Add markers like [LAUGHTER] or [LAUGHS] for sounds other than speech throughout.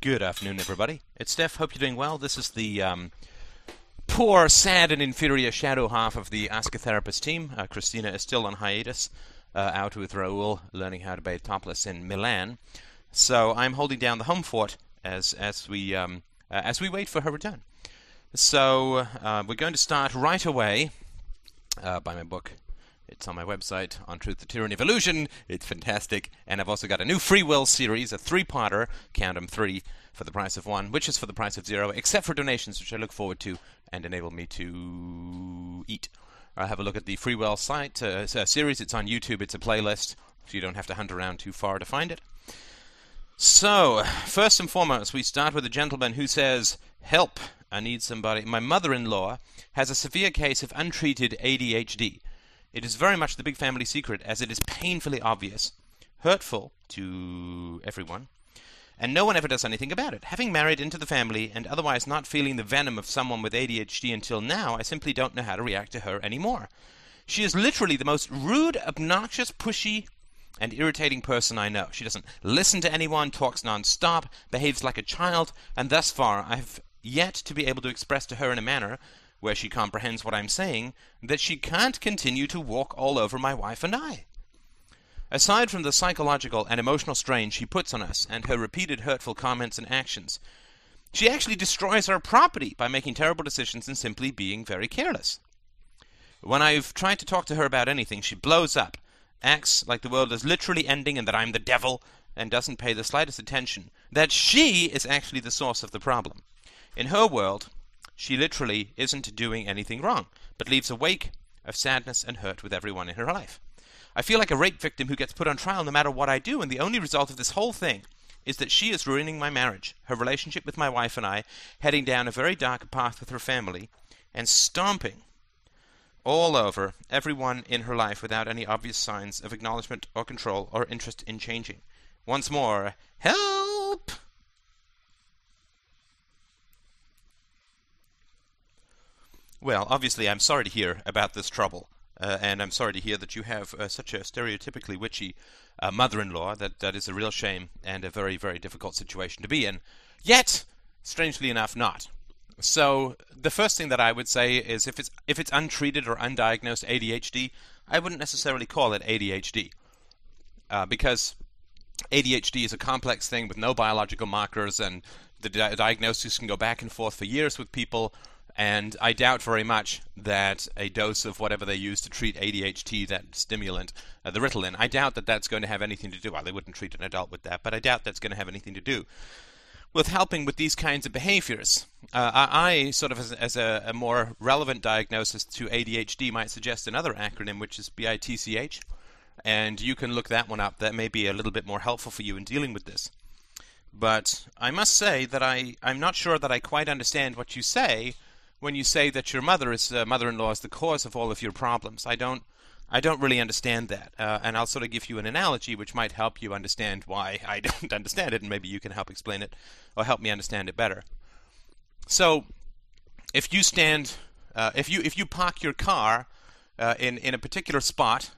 Good afternoon, everybody. It's Steph. Hope you're doing well. This is the um, poor, sad, and inferior shadow half of the Ask a Therapist team. Uh, Christina is still on hiatus, uh, out with Raoul, learning how to bathe topless in Milan. So I'm holding down the home fort as as we um, uh, as we wait for her return. So uh, we're going to start right away uh, by my book. It's on my website, On Truth, the Tyranny of Illusion. It's fantastic. And I've also got a new free will series, a three parter, count them three, for the price of one, which is for the price of zero, except for donations, which I look forward to and enable me to eat. I have a look at the free will site uh, a series. It's on YouTube, it's a playlist, so you don't have to hunt around too far to find it. So, first and foremost, we start with a gentleman who says, Help! I need somebody. My mother in law has a severe case of untreated ADHD. It is very much the big family secret, as it is painfully obvious, hurtful to everyone, and no one ever does anything about it. Having married into the family and otherwise not feeling the venom of someone with ADHD until now, I simply don't know how to react to her anymore. She is literally the most rude, obnoxious, pushy, and irritating person I know. She doesn't listen to anyone, talks non-stop, behaves like a child, and thus far I've yet to be able to express to her in a manner where she comprehends what I'm saying, that she can't continue to walk all over my wife and I. Aside from the psychological and emotional strain she puts on us and her repeated hurtful comments and actions, she actually destroys our property by making terrible decisions and simply being very careless. When I've tried to talk to her about anything, she blows up, acts like the world is literally ending and that I'm the devil, and doesn't pay the slightest attention that she is actually the source of the problem. In her world, she literally isn't doing anything wrong, but leaves a wake of sadness and hurt with everyone in her life. I feel like a rape victim who gets put on trial no matter what I do, and the only result of this whole thing is that she is ruining my marriage, her relationship with my wife and I, heading down a very dark path with her family, and stomping all over everyone in her life without any obvious signs of acknowledgement or control or interest in changing. Once more, help! Well, obviously, I'm sorry to hear about this trouble, uh, and I'm sorry to hear that you have uh, such a stereotypically witchy uh, mother-in-law. That that is a real shame and a very very difficult situation to be in. Yet, strangely enough, not. So the first thing that I would say is if it's if it's untreated or undiagnosed ADHD, I wouldn't necessarily call it ADHD uh, because ADHD is a complex thing with no biological markers, and the di- diagnosis can go back and forth for years with people and I doubt very much that a dose of whatever they use to treat ADHD, that stimulant, uh, the Ritalin, I doubt that that's going to have anything to do. Well, they wouldn't treat an adult with that, but I doubt that's going to have anything to do with helping with these kinds of behaviors. Uh, I, sort of, as, as a, a, more relevant diagnosis to ADHD, might suggest another acronym, which is BITCH, and you can look that one up. That may be a little bit more helpful for you in dealing with this. But I must say that I, I'm not sure that I quite understand what you say when you say that your mother is uh, mother-in-law is the cause of all of your problems. I don't I don't really understand that, uh, and I'll sort of give you an analogy which might help you understand why [LAUGHS] I don't understand it, and maybe you can help explain it or help me understand it better. So, if you stand, uh, if you if you park your car uh, in in a particular spot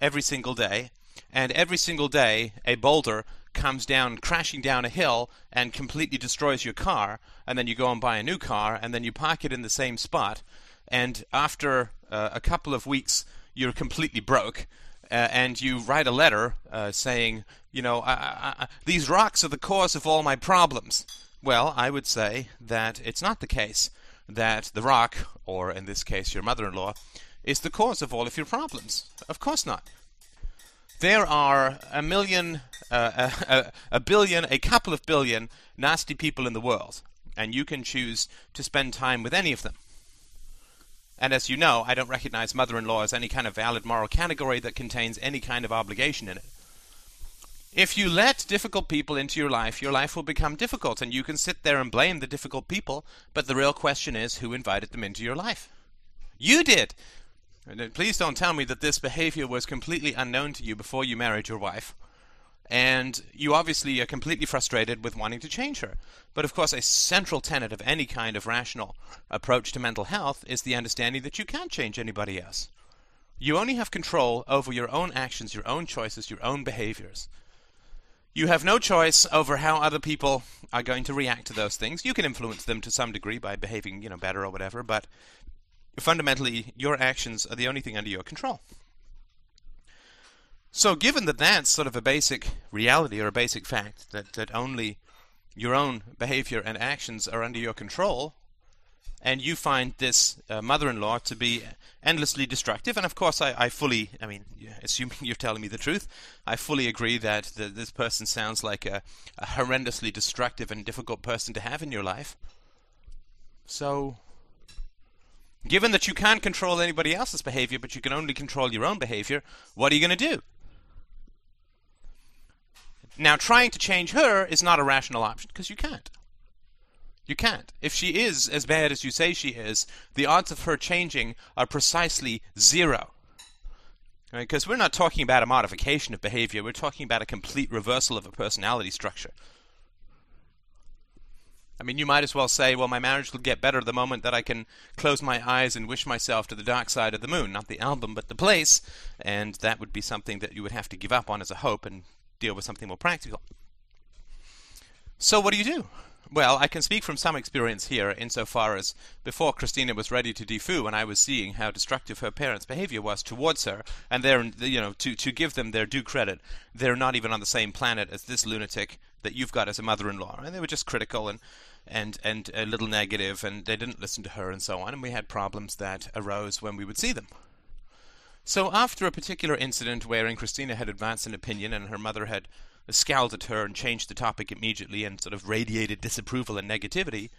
every single day, and every single day a boulder comes down crashing down a hill and completely destroys your car, and then you go and buy a new car, and then you park it in the same spot, and after uh, a couple of weeks, you're completely broke. Uh, and you write a letter uh, saying, you know, I, I, these rocks are the cause of all my problems. Well, I would say that it's not the case that the rock, or in this case your mother in law, is the cause of all of your problems. Of course not there are a million, uh, a, a, billion, a couple of billion nasty people in the world, and you can choose to spend time with any of them. And as you know, I don't recognize mother in law as any kind of valid moral category that contains any kind of obligation in it. If you let difficult people into your life, your life will become difficult, and you can sit there and blame the difficult people, but the real question is who invited them into your life? You did! Please don't tell me that this behavior was completely unknown to you before you married your wife. And you obviously are completely frustrated with wanting to change her. But of course, a central tenet of any kind of rational approach to mental health is the understanding that you can't change anybody else. You only have control over your own actions, your own choices, your own behaviors. You have no choice over how other people are going to react to those things. You can influence them to some degree by behaving, you know, better or whatever, but fundamentally, your actions are the only thing under your control. So, given that that's sort of a basic reality or a basic fact, that, that only your own behavior and actions are under your control, and you find this uh, mother-in-law to be endlessly destructive. And of course, I, I, fully, I mean, [LAUGHS] assuming you're telling me the truth, I fully agree that the, this person sounds like a, a horrendously destructive and difficult person to have in your life. So, given that you can't control anybody else's behavior, but you can only control your own behavior, what are you going to do? Now, trying to change her is not a rational option because you can't. You can't. If she is as bad as you say she is, the odds of her changing are precisely zero. Because right? we're not talking about a modification of behavior, we're talking about a complete reversal of a personality structure. I mean, you might as well say, well, my marriage will get better the moment that I can close my eyes and wish myself to the dark side of the moon. Not the album, but the place. And that would be something that you would have to give up on as a hope and deal with something more practical. So, what do you do? Well, I can speak from some experience here insofar as before Christina was ready to defoo and I was seeing how destructive her parents' behavior was towards her, and they're, you know, to, to give them their due credit, they're not even on the same planet as this lunatic that you've got as a mother-in-law, and they were just critical and and and a little negative, and they didn't listen to her and so on, and we had problems that arose when we would see them. So after a particular incident wherein Christina had advanced an opinion and her mother had scowled at her and changed the topic immediately and sort of radiated disapproval and negativity,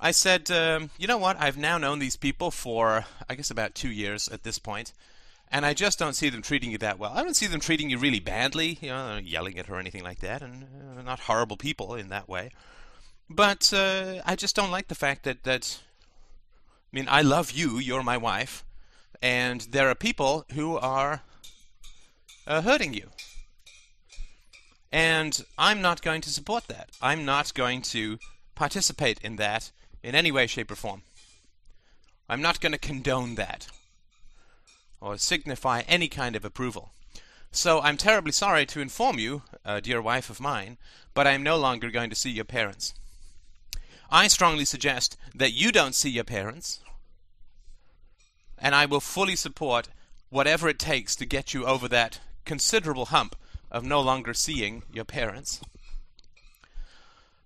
I said, um, you know what? I've now known these people for, I guess, about two years at this point, and I just don't see them treating you that well. I don't see them treating you really badly, you know, yelling at her or anything like that, and uh, not horrible people in that way. But uh, I just don't like the fact that that. I mean, I love you. You're my wife, and there are people who are uh, hurting you. And I'm not going to support that. I'm not going to participate in that in any way, shape, or form. I'm not going to condone that or signify any kind of approval. So I'm terribly sorry to inform you, uh, dear wife of mine, but I am no longer going to see your parents. I strongly suggest that you don't see your parents, and I will fully support whatever it takes to get you over that considerable hump of no longer seeing your parents.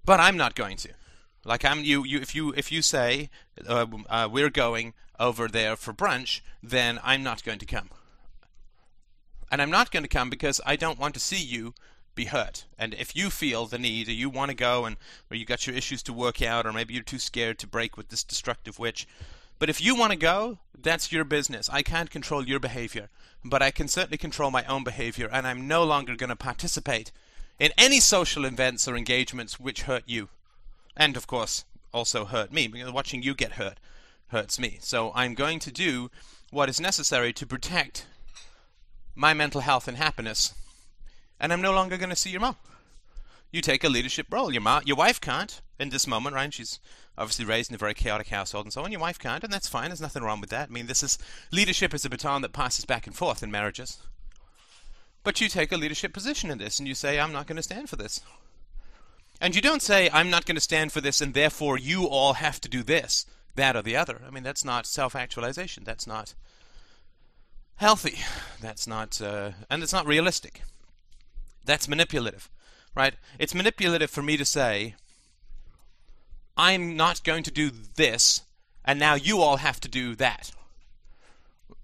But I'm not going to. Like I'm you, you if you if you say uh, uh, we're going over there for brunch, then I'm not going to come. And I'm not going to come because I don't want to see you be hurt. And if you feel the need, or you want to go, and or you got your issues to work out, or maybe you're too scared to break with this destructive witch, but if you want to go, that's your business. I can't control your behavior, but I can certainly control my own behavior, and I'm no longer going to participate in any social events or engagements which hurt you. And of course, also hurt me, because watching you get hurt hurts me. So I'm going to do what is necessary to protect my mental health and happiness. And I'm no longer going to see your mom. You take a leadership role. Your mom, your wife can't in this moment, right? She's obviously raised in a very chaotic household and so on. Your wife can't, and that's fine. There's nothing wrong with that. I mean, this is leadership is a baton that passes back and forth in marriages. But you take a leadership position in this, and you say, "I'm not going to stand for this." And you don't say, "I'm not going to stand for this," and therefore you all have to do this, that, or the other. I mean, that's not self-actualization. That's not healthy. That's not, uh, and it's not realistic. That's manipulative, right? It's manipulative for me to say, I'm not going to do this, and now you all have to do that.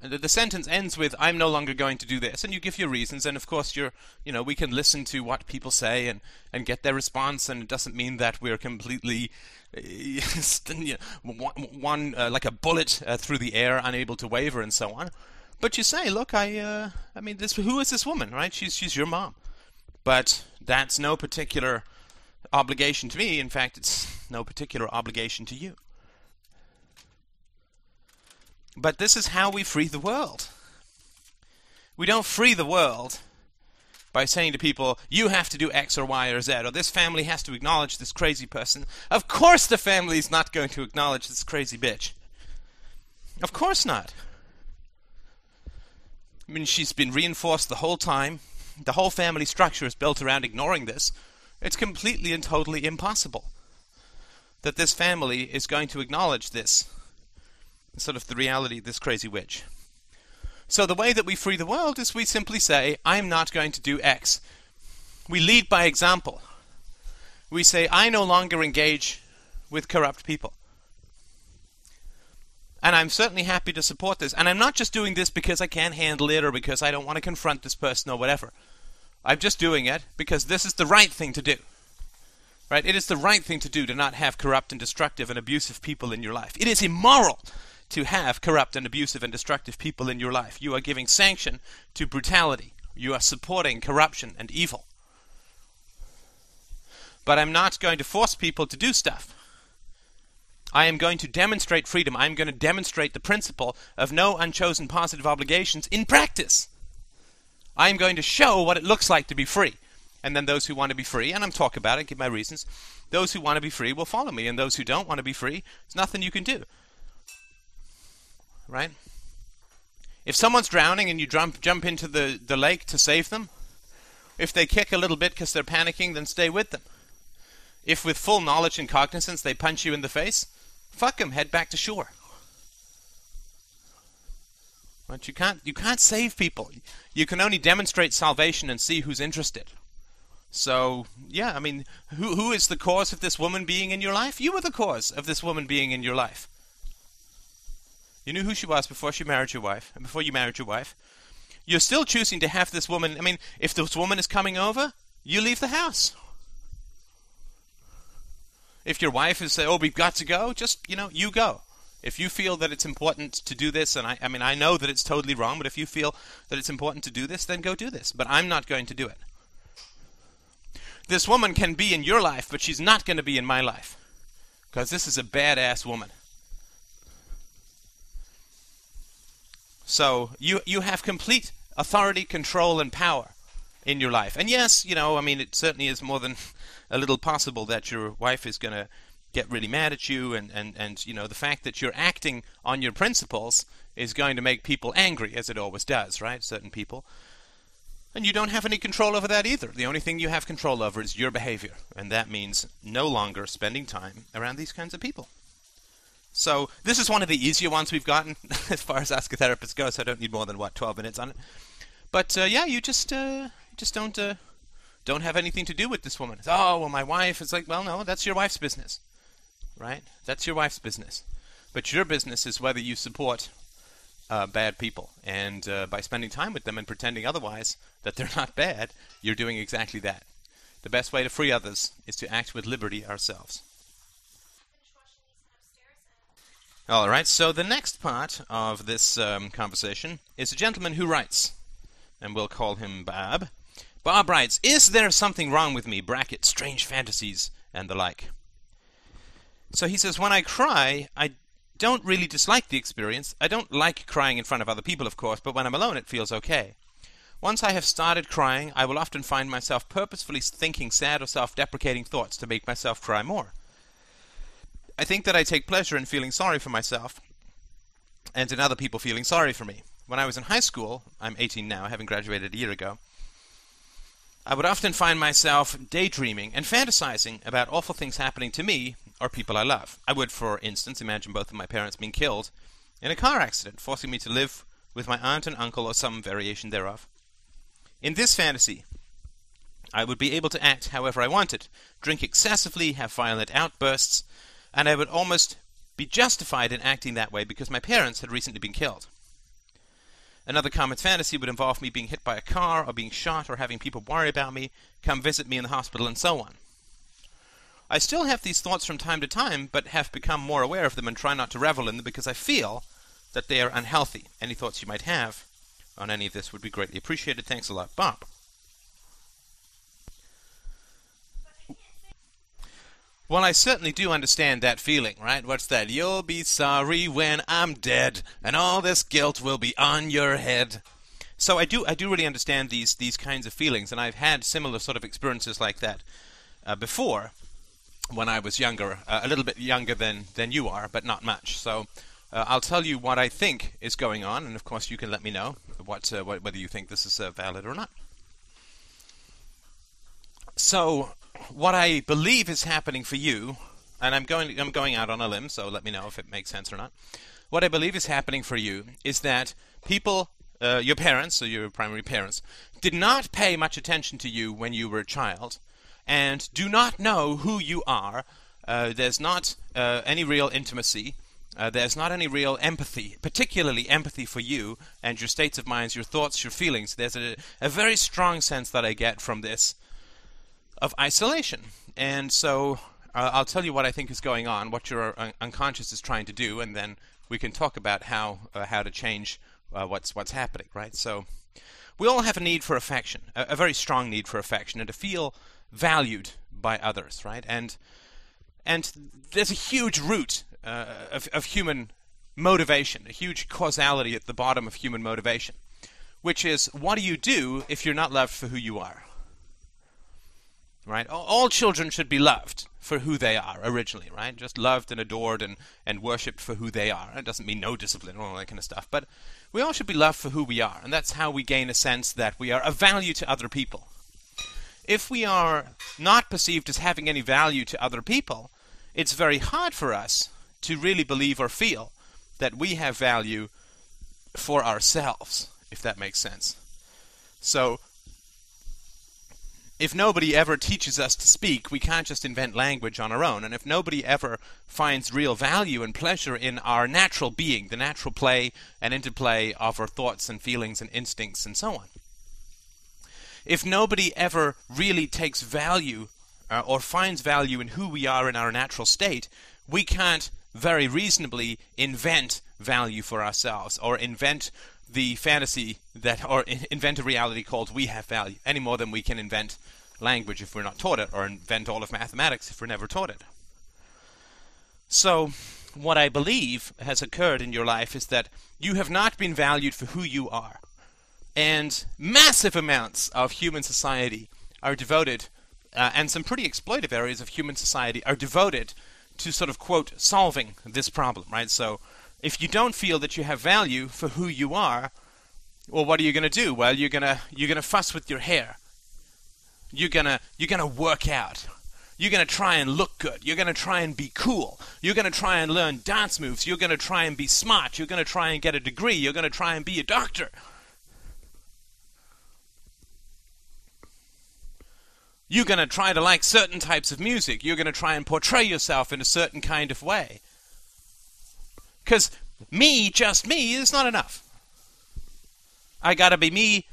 The, the sentence ends with "I'm no longer going to do this," and you give your reasons, and of course you're, you know, we can listen to what people say and and get their response, and it doesn't mean that we're completely [LAUGHS] one, one uh, like a bullet uh, through the air, unable to waver, and so on. But you say, look, I, uh, I mean, this, who is this woman, right? She's she's your mom, but that's no particular obligation to me. In fact, it's no particular obligation to you. But this is how we free the world. We don't free the world by saying to people, you have to do X or Y or Z, or this family has to acknowledge this crazy person. Of course, the family is not going to acknowledge this crazy bitch. Of course not. I mean, she's been reinforced the whole time the whole family structure is built around ignoring this, it's completely and totally impossible that this family is going to acknowledge this, sort of the reality of this crazy witch. So the way that we free the world is we simply say, I'm not going to do X. We lead by example. We say, I no longer engage with corrupt people. And I'm certainly happy to support this. And I'm not just doing this because I can't handle it or because I don't want to confront this person or whatever. I'm just doing it because this is the right thing to do. Right? It is the right thing to do to not have corrupt and destructive and abusive people in your life. It is immoral to have corrupt and abusive and destructive people in your life. You are giving sanction to brutality. You are supporting corruption and evil. But I'm not going to force people to do stuff. I am going to demonstrate freedom. I am going to demonstrate the principle of no unchosen positive obligations in practice. I am going to show what it looks like to be free. And then those who want to be free, and I'm talk about it, give my reasons, those who want to be free will follow me, and those who don't want to be free, there's nothing you can do. Right? If someone's drowning and you jump jump into the, the lake to save them, if they kick a little bit because they're panicking, then stay with them. If with full knowledge and cognizance they punch you in the face, fuck them, head back to shore. But you can't you can't save people. You can only demonstrate salvation and see who's interested. So yeah, I mean, who who is the cause of this woman being in your life? You were the cause of this woman being in your life. You knew who she was before she married your wife, and before you married your wife. You're still choosing to have this woman. I mean, if this woman is coming over, you leave the house. If your wife is say, "Oh, we've got to go," just you know, you go. If you feel that it's important to do this, and I, I mean, I know that it's totally wrong, but if you feel that it's important to do this, then go do this. But I'm not going to do it. This woman can be in your life, but she's not going to be in my life. Because this is a badass woman. So you you have complete authority, control, and power in your life. And yes, you know, I mean, it certainly is more than [LAUGHS] a little possible that your wife is going to get really mad at you and, and, and you know the fact that you're acting on your principles is going to make people angry as it always does right certain people. And you don't have any control over that either. The only thing you have control over is your behavior and that means no longer spending time around these kinds of people so this is one of the easier ones we've gotten [LAUGHS] as far as ask a therapist goes i don't need more than what 12 minutes on it but uh, yeah you just uh, just don't uh, don't have anything to do with this woman. It's, oh, well, my wife. It's like, well, no, that's your wife's business right? That's your wife's business. But your business is whether you support uh, bad people. And uh, by spending time with them and pretending otherwise, that they're [LAUGHS] not bad, you're doing exactly that. The best way to free others is to act with liberty ourselves. All right, so the next part of this um, conversation is a gentleman who writes, and we'll call him Bob. Bob writes, Is there something wrong with me? Bracket, strange fantasies, and the like. So he says, when I cry, I don't really dislike the experience. I don't like crying in front of other people, of course, but when I'm alone, it feels okay. Once I have started crying, I will often find myself purposefully thinking sad or self deprecating thoughts to make myself cry more. I think that I take pleasure in feeling sorry for myself and in other people feeling sorry for me. When I was in high school, I'm 18 now, having graduated a year ago, I would often find myself daydreaming and fantasizing about awful things happening to me or people I love. I would, for instance, imagine both of my parents being killed in a car accident, forcing me to live with my aunt and uncle or some variation thereof. In this fantasy, I would be able to act however I wanted, drink excessively, have violent outbursts, and I would almost be justified in acting that way because my parents had recently been killed. Another common fantasy would involve me being hit by a car, or being shot, or having people worry about me, come visit me in the hospital, and so on. I still have these thoughts from time to time, but have become more aware of them and try not to revel in them because I feel that they are unhealthy. Any thoughts you might have on any of this would be greatly appreciated. Thanks a lot, Bob. Well, I certainly do understand that feeling, right? What's that? You'll be sorry when I'm dead, and all this guilt will be on your head. So I do, I do really understand these these kinds of feelings, and I've had similar sort of experiences like that uh, before when I was younger, uh, a little bit younger than, than you are, but not much. So uh, I'll tell you what I think is going on, and of course you can let me know what, uh, whether you think this is uh, valid or not. So, what I believe is happening for you, and I'm going I'm going out on a limb, so let me know if it makes sense or not. What I believe is happening for you is that people, uh, your parents, or your primary parents, did not pay much attention to you when you were a child, and do not know who you are. Uh, there's not uh, any real intimacy. Uh, there's not any real empathy, particularly empathy for you and your states of minds, your thoughts, your feelings. There's a, a very strong sense that I get from this of isolation. And so uh, I'll tell you what I think is going on, what your un- unconscious is trying to do, and then we can talk about how uh, how to change uh, what's what's happening. Right. So we all have a need for affection, a, a, very strong need for affection, and to feel valued by others. Right. And and there's a huge root uh, of, of human motivation, a huge causality at the bottom of human motivation, which is what do you do if you're not loved for who you are? Right? All children should be loved for who they are originally, right? Just loved and adored and, and worshipped for who they are. It doesn't mean no discipline or all that kind of stuff, but we all should be loved for who we are, and that's how we gain a sense that we are of value to other people. If we are not perceived as having any value to other people, it's very hard for us to really believe or feel that we have value for ourselves, if that makes sense. So if nobody ever teaches us to speak, we can't just invent language on our own. And if nobody ever finds real value and pleasure in our natural being, the natural play and interplay of our thoughts and feelings and instincts and so on, if nobody ever really takes value uh, or finds value in who we are in our natural state, we can't very reasonably invent value for ourselves or invent the fantasy that or invent a reality called we have value any more than we can invent language if we're not taught it or invent all of mathematics if we're never taught it. So, what I believe has occurred in your life is that you have not been valued for who you are. And massive amounts of human society are devoted, uh, and some pretty exploitive areas of human society are devoted to sort of, quote, solving this problem, right? So, if you don't feel that you have value for who you are, well, what are you going to do? Well, you're going to you're going to fuss with your hair. You're going to you're going to work out. You're going to try and look good. You're going to try and be cool. You're going to try and learn dance moves. You're going to try and be smart. You're going to try and get a degree. You're going to try and be a doctor. You're going to try to like certain types of music. You're going to try and portray yourself in a certain kind of way. Because me, just me, is not enough. I gotta be me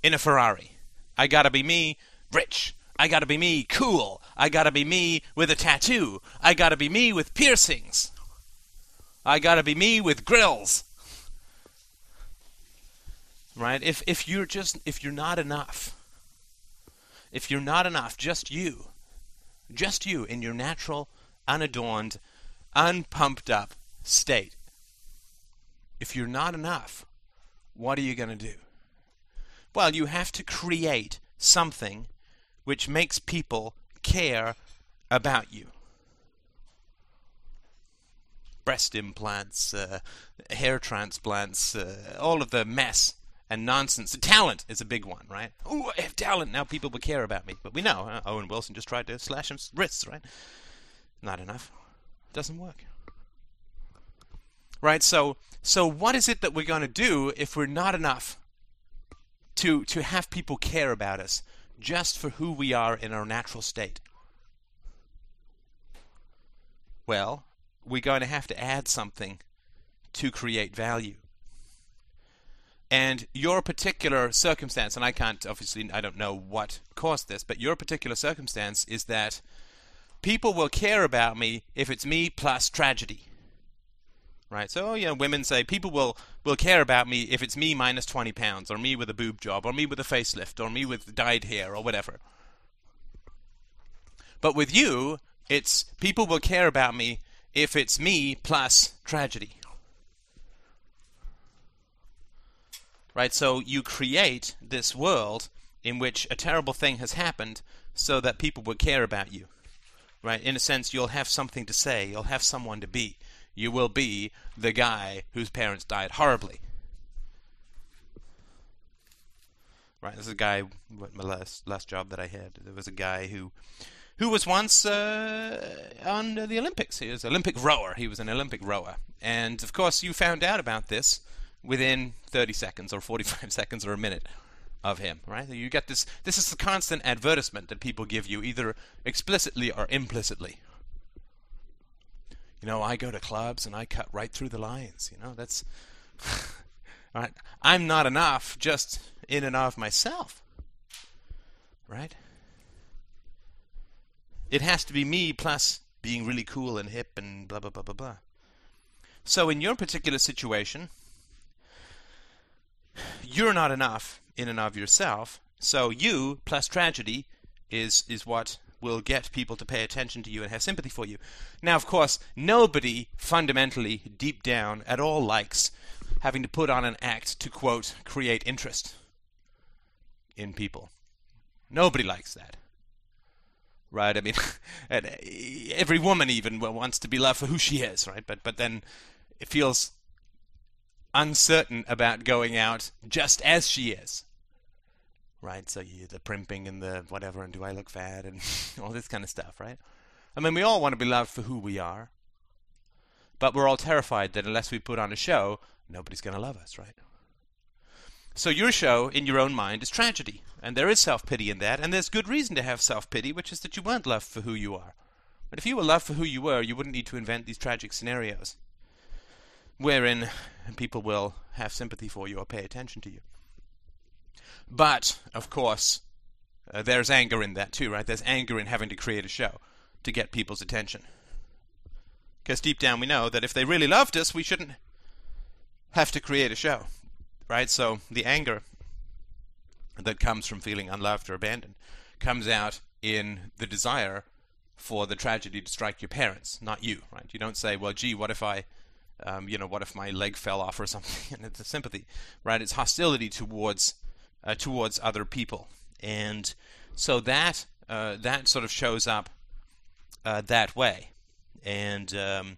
in a Ferrari. I gotta be me rich. I gotta be me cool. I gotta be me with a tattoo. I gotta be me with piercings. I gotta be me with grills. Right? If if you're just if you're not enough, if you're not enough, just you, just you in your natural, unadorned, unpumped up state. If you're not enough, what are you going to do? Well, you have to create something which makes people care about you. Breast implants, uh, hair transplants, uh, all of the mess and nonsense. Talent is a big one, right? Oh, I have talent. Now people will care about me. But we know uh, Owen Wilson just tried to slash his wrists, right? Not enough. Doesn't work right? So, so what is it that we're going to do if we're not enough to to have people care about us just for who we are in our natural state? Well, we're going to have to add something to create value. And your particular circumstance, and I can't obviously, I don't know what caused this, but your particular circumstance is that people will care about me if it's me plus tragedy right? So oh, you know, women say people will will care about me if it's me minus twenty pounds, or me with a boob job, or me with a facelift, or me with dyed hair, or whatever. But with you, it's people will care about me if it's me plus tragedy. Right? So you create this world in which a terrible thing has happened so that people will care about you. Right? In a sense, you'll have something to say, you'll have someone to be you will be the guy whose parents died horribly. Right, this is a guy. What my last last job that I had, there was a guy who who was once uh, on the Olympics. He was Olympic rower. He was an Olympic rower, and of course, you found out about this within 30 seconds or 45 [LAUGHS] seconds or a minute of him. Right? You get this. This is the constant advertisement that people give you, either explicitly or implicitly. You know, I go to clubs and I cut right through the lines. You know, that's. [LAUGHS] right? I'm not enough just in and of myself. Right? It has to be me plus being really cool and hip and blah, blah, blah, blah, blah. So, in your particular situation, you're not enough in and of yourself. So, you plus tragedy is, is what will get people to pay attention to you and have sympathy for you. Now, of course, nobody fundamentally, deep down, at all likes having to put on an act to, quote, create interest in people. Nobody likes that. Right? I mean, [LAUGHS] eh, every woman even wants to be loved for who she is, right? But but then it feels uncertain about going out just as she is. Right? So you the primping and the whatever and do I look fat and [LAUGHS] all this kind of stuff, right? I mean, we all want to be loved for who we are. But we're all terrified that unless we put on a show, nobody's going to love us, right? So your show, in your own mind, is tragedy. And there is self pity in that, and there's good reason to have self pity, which is that you weren't loved for who you are. But if you were loved for who you were, you wouldn't need to invent these tragic scenarios wherein people will have sympathy for you or pay attention to you. But, of course, uh, there's anger in that too, right? There's anger in having to create a show to get people's attention. Because deep down we know that if they really loved us, we shouldn't have to create a show right? So the anger that comes from feeling unloved or abandoned comes out in the desire for the tragedy to strike your parents, not you, right? You don't say, well, gee, what if I, um, you know, what if my leg fell off or [LAUGHS] something? and it's a sympathy, right? It's hostility towards uh, towards other people, and so that uh, that sort of shows up uh, that way, and um,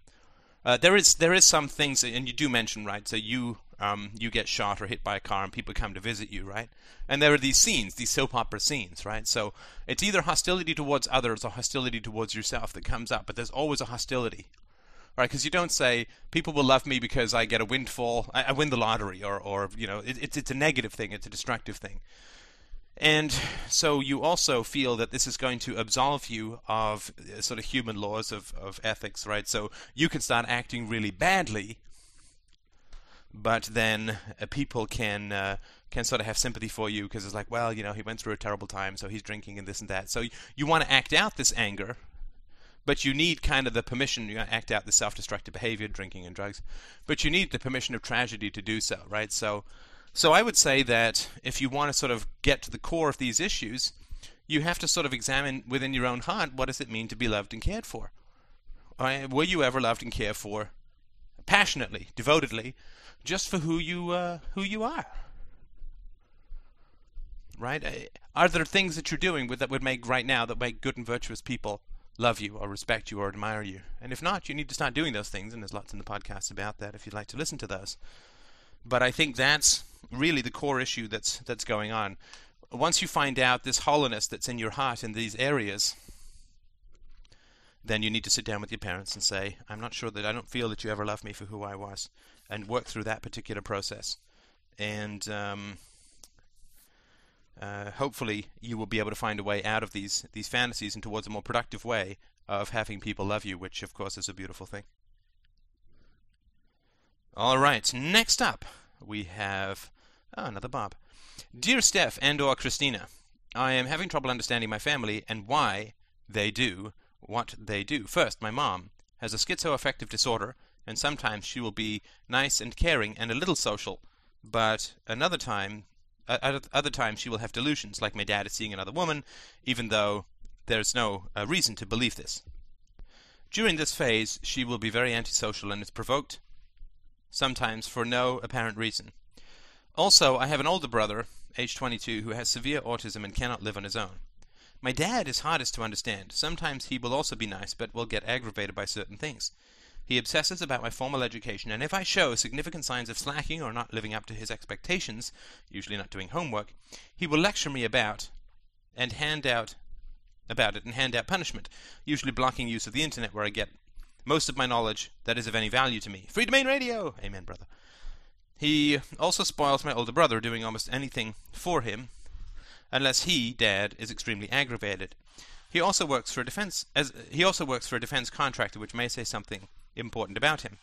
uh, there is there is some things, and you do mention, right? So you um, you get shot or hit by a car and people come to visit you, right? And there are these scenes, these soap opera scenes, right? So it's either hostility towards others or hostility towards yourself that comes up, but there's always a hostility, right? Because you don't say people will love me because I get a windfall, I, I win the lottery, or or you know, it, it's it's a negative thing, it's a destructive thing. And so you also feel that this is going to absolve you of uh, sort of human laws of, of ethics, right? So you can start acting really badly but then uh, people can uh, can sort of have sympathy for you because it's like, well, you know, he went through a terrible time, so he's drinking and this and that. So you want to act out this anger, but you need kind of the permission. You act out the self-destructive behavior, drinking and drugs, but you need the permission of tragedy to do so, right? So, so I would say that if you want to sort of get to the core of these issues, you have to sort of examine within your own heart what does it mean to be loved and cared for. Right? Were you ever loved and cared for passionately, devotedly? just for who you uh, who you are. Right? Uh, are there things that you're doing with, that would make right now that make good and virtuous people love you or respect you or admire you? And if not, you need to start doing those things. And there's lots in the podcast about that if you'd like to listen to those. But I think that's really the core issue that's that's going on. Once you find out this hollowness that's in your heart in these areas, then you need to sit down with your parents and say, I'm not sure that I don't feel that you ever loved me for who I was and work through that particular process. And um, uh, hopefully, you will be able to find a way out of these these fantasies and towards a more productive way of having people love you, which of course is a beautiful thing. All right, next up we have oh, another Bob. Dear Steph and or Christina, I am having trouble understanding my family and why they do what they do. First, my mom has a schizoaffective disorder and sometimes she will be nice and caring and a little social, but another time, uh, other times she will have delusions, like my dad is seeing another woman, even though there's no uh, reason to believe this. During this phase, she will be very antisocial and is provoked, sometimes for no apparent reason. Also, I have an older brother, age 22, who has severe autism and cannot live on his own. My dad is hardest to understand. Sometimes he will also be nice, but will get aggravated by certain things. He obsesses about my formal education, and if I show significant signs of slacking or not living up to his expectations, usually not doing homework, he will lecture me about and hand out about it and hand out punishment, usually blocking use of the internet where I get most of my knowledge that is of any value to me. Freedomain Radio! Amen, brother. He also spoils my older brother, doing almost anything for him, unless he, Dad, is extremely aggravated. He also works for a defense as he also works for a defense contractor, which may say something important about him.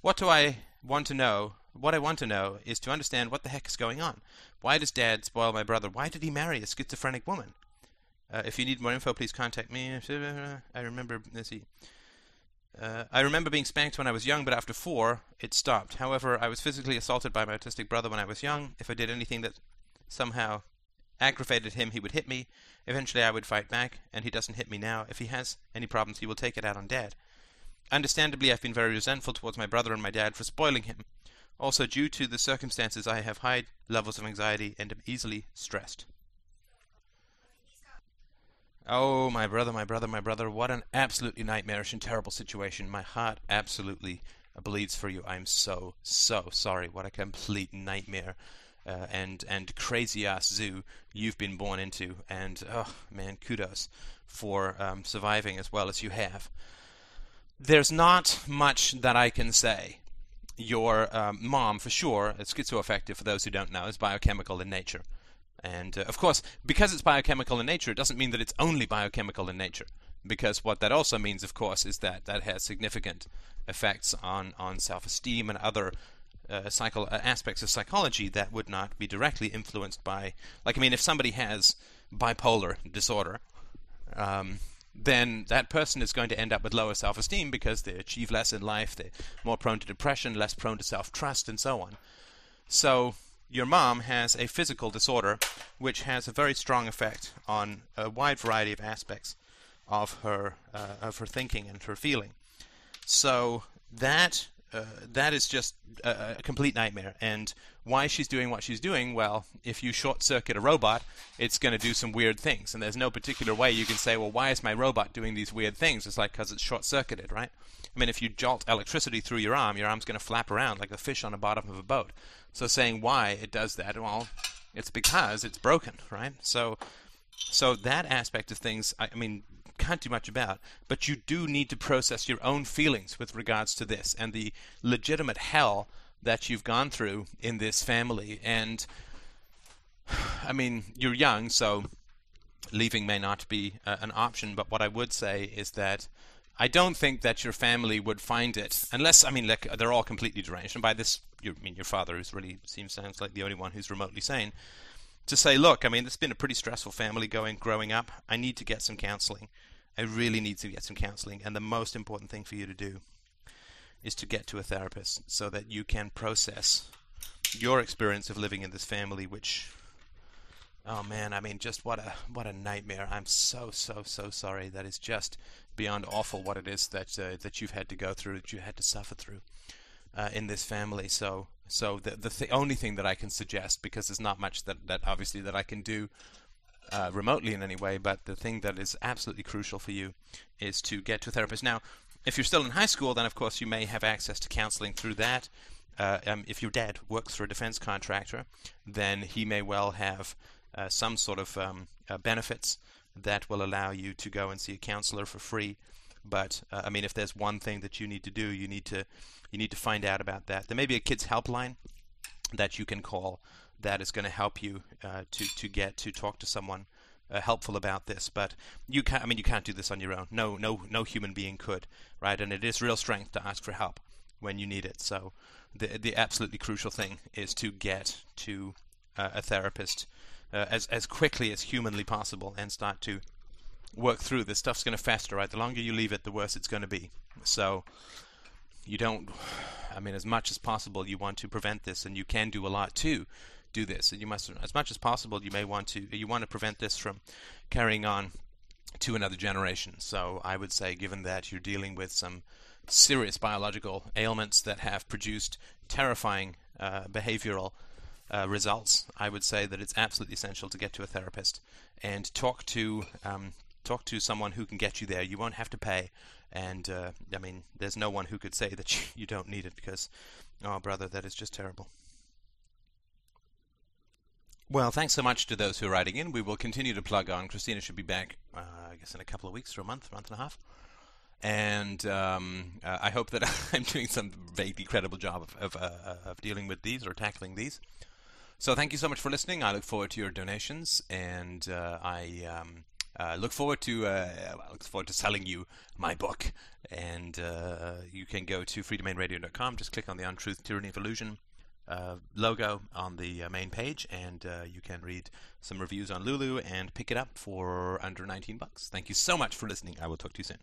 What do I want to know? What I want to know is to understand what the heck is going on. Why does Dad spoil my brother? Why did he marry a schizophrenic woman? Uh, if you need more info, please contact me. [LAUGHS] I remember. Let's see. Uh, I remember being spanked when I was young, but after four, it stopped. However, I was physically assaulted by my autistic brother when I was young. If I did anything that somehow aggravated him, he would hit me. Eventually, I would fight back, and he doesn't hit me now. If he has any problems, he will take it out on Dad. Understandably, I've been very resentful towards my brother and my dad for spoiling him. Also, due to the circumstances, I have high levels of anxiety and am easily stressed. Oh, my brother, my brother, my brother, what an absolutely nightmarish and terrible situation. My heart absolutely bleeds for you. I'm so, so sorry. What a complete nightmare uh, and and crazy ass zoo you've been born into. And oh man, kudos for um, surviving as well as you have. There's not much that I can say. Your um, mom, for sure, is schizoaffective, for those who don't know, is biochemical in nature. And uh, of course, because it's biochemical in nature, it doesn't mean that it's only biochemical in nature. Because what that also means, of course, is that that has significant effects on, on self esteem and other uh, psycho- uh, aspects of psychology that would not be directly influenced by, like, I mean, if somebody has bipolar disorder, um, then that person is going to end up with lower self esteem because they achieve less in life, they're more prone to depression, less prone to self trust, and so on. So, your mom has a physical disorder which has a very strong effect on a wide variety of aspects of her uh, of her thinking and her feeling. So that uh, that is just a, a, complete nightmare. And why she's doing what she's doing, well, if you short circuit a robot, it's going to do some weird things. And there's no particular way you can say, well, why is my robot doing these weird things? It's like because it's short circuited, right? I mean, if you jolt electricity through your arm, your arm's going to flap around like a fish on the bottom of a boat. So saying why it does that, well, it's because it's broken, right? So, so that aspect of things, I, I mean, can't do much about, but you do need to process your own feelings with regards to this and the legitimate hell that you've gone through in this family. And I mean, you're young, so leaving may not be uh, an option, but what I would say is that I don't think that your family would find it, unless I mean, like they're all completely deranged. And by this, you I mean your father, who's really seems sounds like the only one who's remotely sane to say, look, I mean, it's been a pretty stressful family going growing up. I need to get some counseling. I really need to get some counseling, and the most important thing for you to do is to get to a therapist so that you can process your experience of living in this family, which oh man, I mean, just what a what a nightmare. I'm so so so sorry. That is just beyond awful what it is that uh, that you've had to go through, that you had to suffer through uh, in this family. So so the the th- only thing that I can suggest, because there's not much that, that obviously that I can do uh, remotely in any way, but the thing that is absolutely crucial for you is to get to a therapist. Now, if you're still in high school, then of course you may have access to counseling through that. Uh, um, if your dad works for a defense contractor, then he may well have uh, some sort of um, uh, benefits that will allow you to go and see a counselor for free. But uh, I mean, if there's one thing that you need to do, you need to you need to find out about that. There may be a kids helpline that you can call that is going to help you uh, to to get to talk to someone uh, helpful about this. But you can't. I mean, you can't do this on your own. No, no, no human being could, right? And it is real strength to ask for help when you need it. So the the absolutely crucial thing is to get to uh, a therapist uh, as as quickly as humanly possible and start to work through this stuff's going to fester right the longer you leave it the worse it's going to be so you don't [SIGHS] i mean as much as possible you want to prevent this and you can do a lot too do this. And you must, as much as possible, you may want to you want to prevent this from carrying on to another generation. So I would say, given that you're dealing with some serious biological ailments that have produced terrifying uh, behavioral uh, results, I would say that it's absolutely essential to get to a therapist and talk to um, talk to someone who can get you there. You won't have to pay, and uh, I mean, there's no one who could say that you, [LAUGHS] you don't need it because, oh brother, that is just terrible. Well, thanks so much to those who are writing in. We will continue to plug on. Christina should be back, uh, I guess, in a couple of weeks or a month, month and a half. And um, uh, I hope that [LAUGHS] I'm doing some vaguely credible job of, of, uh, of, dealing with these or tackling these. So thank you so much for listening. I look forward to your donations, and uh, I um, uh, look forward to uh, look forward to selling you my book. And you can go to freedomainradio.com. Just click on the On Truth, Tyranny of Illusion uh, logo on the uh, main page, and uh, you can read some reviews on Lulu and pick it up for under 19 bucks. Thank you so much for listening. I will talk to you soon.